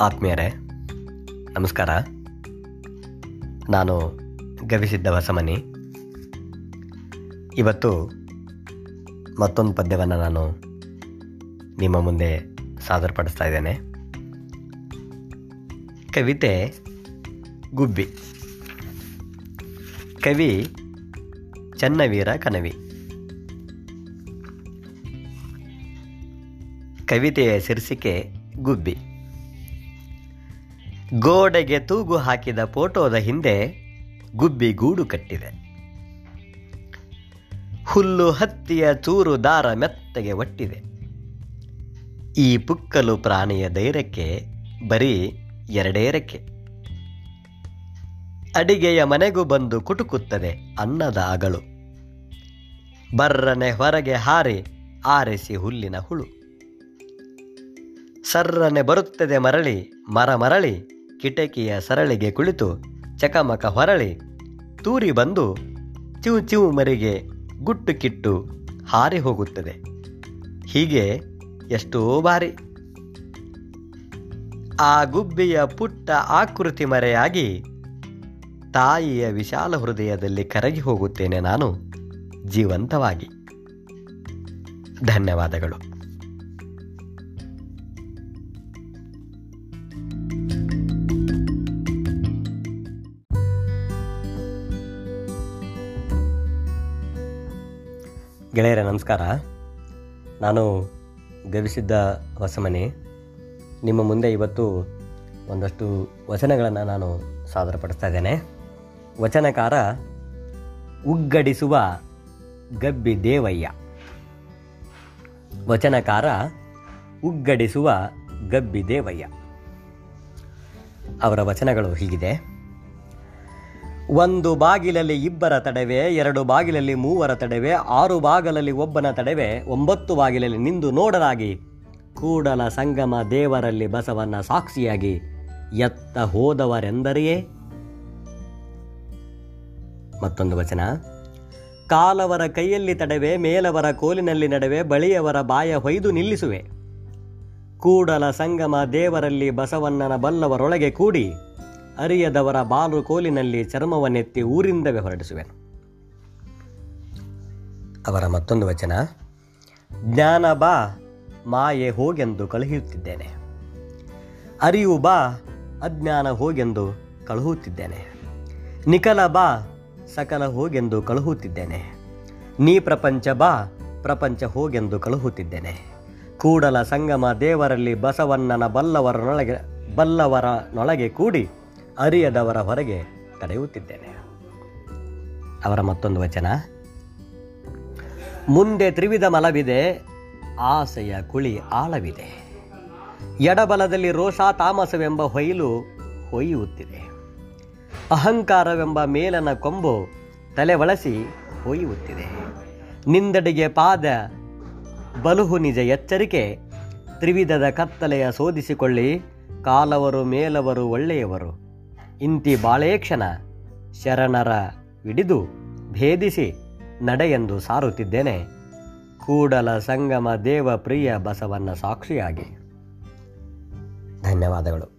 ಆತ್ಮೀಯರೇ, ನಮಸ್ಕಾರ. ನಾನು ಗವಿಸಿದ್ದ ಹೊಸಮನಿ ಇವತ್ತು ಮತ್ತೊಂದು ಪದ್ಯವನ್ನು ನಾನು ನಿಮ್ಮ ಮುಂದೆ ಸಾದರಪಡಿಸ್ತಾ ಇದ್ದೇನೆ. ಕವಿತೆ ಗುಬ್ಬಿ. ಕವಿ ಚನ್ನವೀರ ಕನವಿ. ಕವಿತೆಯ ಶೀರ್ಷಿಕೆ ಗುಬ್ಬಿ. ಗೋಡೆಗೆ ತೂಗು ಹಾಕಿದ ಫೋಟೋದ ಹಿಂದೆ ಗುಬ್ಬಿ ಗೂಡು ಕಟ್ಟಿದೆ. ಹುಲ್ಲು ಹತ್ತಿಯ ಚೂರು ದಾರ ಮೆತ್ತಗೆ ಒಟ್ಟಿದೆ. ಈ ಪುಕ್ಕಲು ಪ್ರಾಣಿಯ ಧೈರ್ಯಕ್ಕೆ ಬರೀ ಎರಡೇ ರೆಕ್ಕೆ ಅಡಿಗೆಯ ಮನೆಗೂ ಬಂದು ಕುಟುಕುತ್ತದೆ ಅನ್ನದ ಅಗಳು. ಬರ್ರನೆ ಹೊರಗೆ ಹಾರಿ ಆರಿಸಿ ಹುಲ್ಲಿನ ಹುಳು. ಸರ್ರನೆ ಬರುತ್ತದೆ ಮರಳಿ ಮರ ಮರಳಿ ಕಿಟಕಿಯ ಸರಳಿಗೆ ಕುಳಿತು ಚಕಮಕ ಹೊರಳಿ. ತೂರಿ ಬಂದು ಚಿವು ಚಿವು ಮರಿಗೆ ಗುಟ್ಟು ಕಿಟ್ಟು ಹಾರಿ ಹೋಗುತ್ತದೆ. ಹೀಗೆ ಎಷ್ಟೋ ಬಾರಿ. ಆ ಗುಬ್ಬಿಯ ಪುಟ್ಟ ಆಕೃತಿ ಮರೆಯಾಗಿ ತಾಯಿಯ ವಿಶಾಲ ಹೃದಯದಲ್ಲಿ ಕರಗಿ ಹೋಗುತ್ತೇನೆ ನಾನು, ಜೀವಂತವಾಗಿ. ಧನ್ಯವಾದಗಳು. ಗೆಳೆಯರ, ನಮಸ್ಕಾರ. ನಾನು ಗವಿಸಿದ್ದ ಹೊಸಮನೆ. ನಿಮ್ಮ ಮುಂದೆ ಇವತ್ತು ಒಂದಷ್ಟು ವಚನಗಳನ್ನು ನಾನು ಸಾದರಪಡಿಸ್ತಾ ಇದ್ದೇನೆ. ವಚನಕಾರ, ಉಗ್ಗಡಿಸುವ ಗಬ್ಬಿ ದೇವಯ್ಯ. ವಚನಕಾರ, ಉಗ್ಗಡಿಸುವ ಗಬ್ಬಿ ದೇವಯ್ಯ. ಅವರ ವಚನಗಳು ಹೀಗಿದೆ. ಒಂದು ಬಾಗಿಲಲ್ಲಿ ಇಬ್ಬರ ತಡೆವೆ, ಎರಡು ಬಾಗಿಲಲ್ಲಿ ಮೂವರ ತಡೆವೆ, ಆರು ಬಾಗಿಲಲ್ಲಿ ಒಬ್ಬನ ತಡೆವೆ, ಒಂಬತ್ತು ಬಾಗಿಲಲ್ಲಿ ನಿಂದು ನೋಡಲಾಗಿ ಕೂಡಲ ಸಂಗಮ ದೇವರಲ್ಲಿ ಬಸವನ್ನ ಸಾಕ್ಷಿಯಾಗಿ. ಎತ್ತ ಹೋದವರೆಂದರೆಯೇ? ಮತ್ತೊಂದು ವಚನ. ಕಾಲವರ ಕೈಯಲ್ಲಿ ತಡೆವೆ, ಮೇಲವರ ಕೋಲಿನಲ್ಲಿ ನಡುವೆ, ಬಳಿಯವರ ಬಾಯ ಹೊಯ್ದು ನಿಲ್ಲಿಸುವೆ. ಕೂಡಲ ಸಂಗಮ ದೇವರಲ್ಲಿ ಬಸವಣ್ಣನ ಬಲ್ಲವರೊಳಗೆ ಕೂಡಿ. ಅರಿಯದವರ ಬಾಲು ಕೋಲಿನಲ್ಲಿ ಚರ್ಮವನ್ನೆತ್ತಿ ಊರಿಂದವೇ ಹೊರಡಿಸುವೆನು. ಅವರ ಮತ್ತೊಂದು ವಚನ, ಜ್ಞಾನ ಬಾ, ಮಾಯೆ ಹೋಗೆಂದು ಕಳುಹಿಸುತ್ತಿದ್ದೇನೆ ಅರಿವು ಬಾ, ಅಜ್ಞಾನ ಹೋಗೆಂದು ಕಳುಹುತ್ತಿದ್ದೇನೆ. ನಿಖಲ ಬಾ, ಸಕಲ ಹೋಗೆಂದು ಕಳುಹುತ್ತಿದ್ದೇನೆ. ನೀ ಪ್ರಪಂಚ ಬಾ, ಪ್ರಪಂಚ ಹೋಗೆಂದು ಕಳುಹುತ್ತಿದ್ದೇನೆ. ಕೂಡಲ ಸಂಗಮ ದೇವರಲ್ಲಿ ಬಸವಣ್ಣನ ಬಲ್ಲವರನೊಳಗೆ ಬಲ್ಲವರನೊಳಗೆ ಕೂಡಿ ಅರಿಯದವರ ಹೊರಗೆ ತಡೆಯುತ್ತಿದ್ದೇನೆ ಅವರ ಮತ್ತೊಂದು ವಚನ. ಮುಂದೆ ತ್ರಿವಿಧ ಮಲವಿದೆ, ಆಸೆಯ ಕುಳಿ ಆಳವಿದೆ. ಎಡಬಲದಲ್ಲಿ ರೋಷಾ ತಾಮಸವೆಂಬ ಹೊಯ್ಲು ಹೊಯ್ಯುತ್ತಿದೆ. ಅಹಂಕಾರವೆಂಬ ಮೇಲನ ಕೊಂಬು ತಲೆ ಬಳಸಿ ಹೊಯ್ಯುತ್ತಿದೆ. ನಿಂದಡಿಗೆ ಪಾದ ಬಲುಹು ನಿಜ ಎಚ್ಚರಿಕೆ, ತ್ರಿವಿಧದ ಕತ್ತಲೆಯ ಶೋಧಿಸಿಕೊಳ್ಳಿ ಕಾಲವರು ಮೇಲವರು ಒಳ್ಳೆಯವರು. ಇಂತಿ ಬಾಳೇಕ್ಷಣ ಶರಣರ ಹಿಡಿದು ಭೇದಿಸಿ ನಡೆಯೆಂದು ಸಾರುತ್ತಿದ್ದೇನೆ. ಕೂಡಲ ಸಂಗಮ ದೇವ ಪ್ರಿಯ ಬಸವನ್ನ ಸಾಕ್ಷಿಯಾಗಿ. ಧನ್ಯವಾದಗಳು.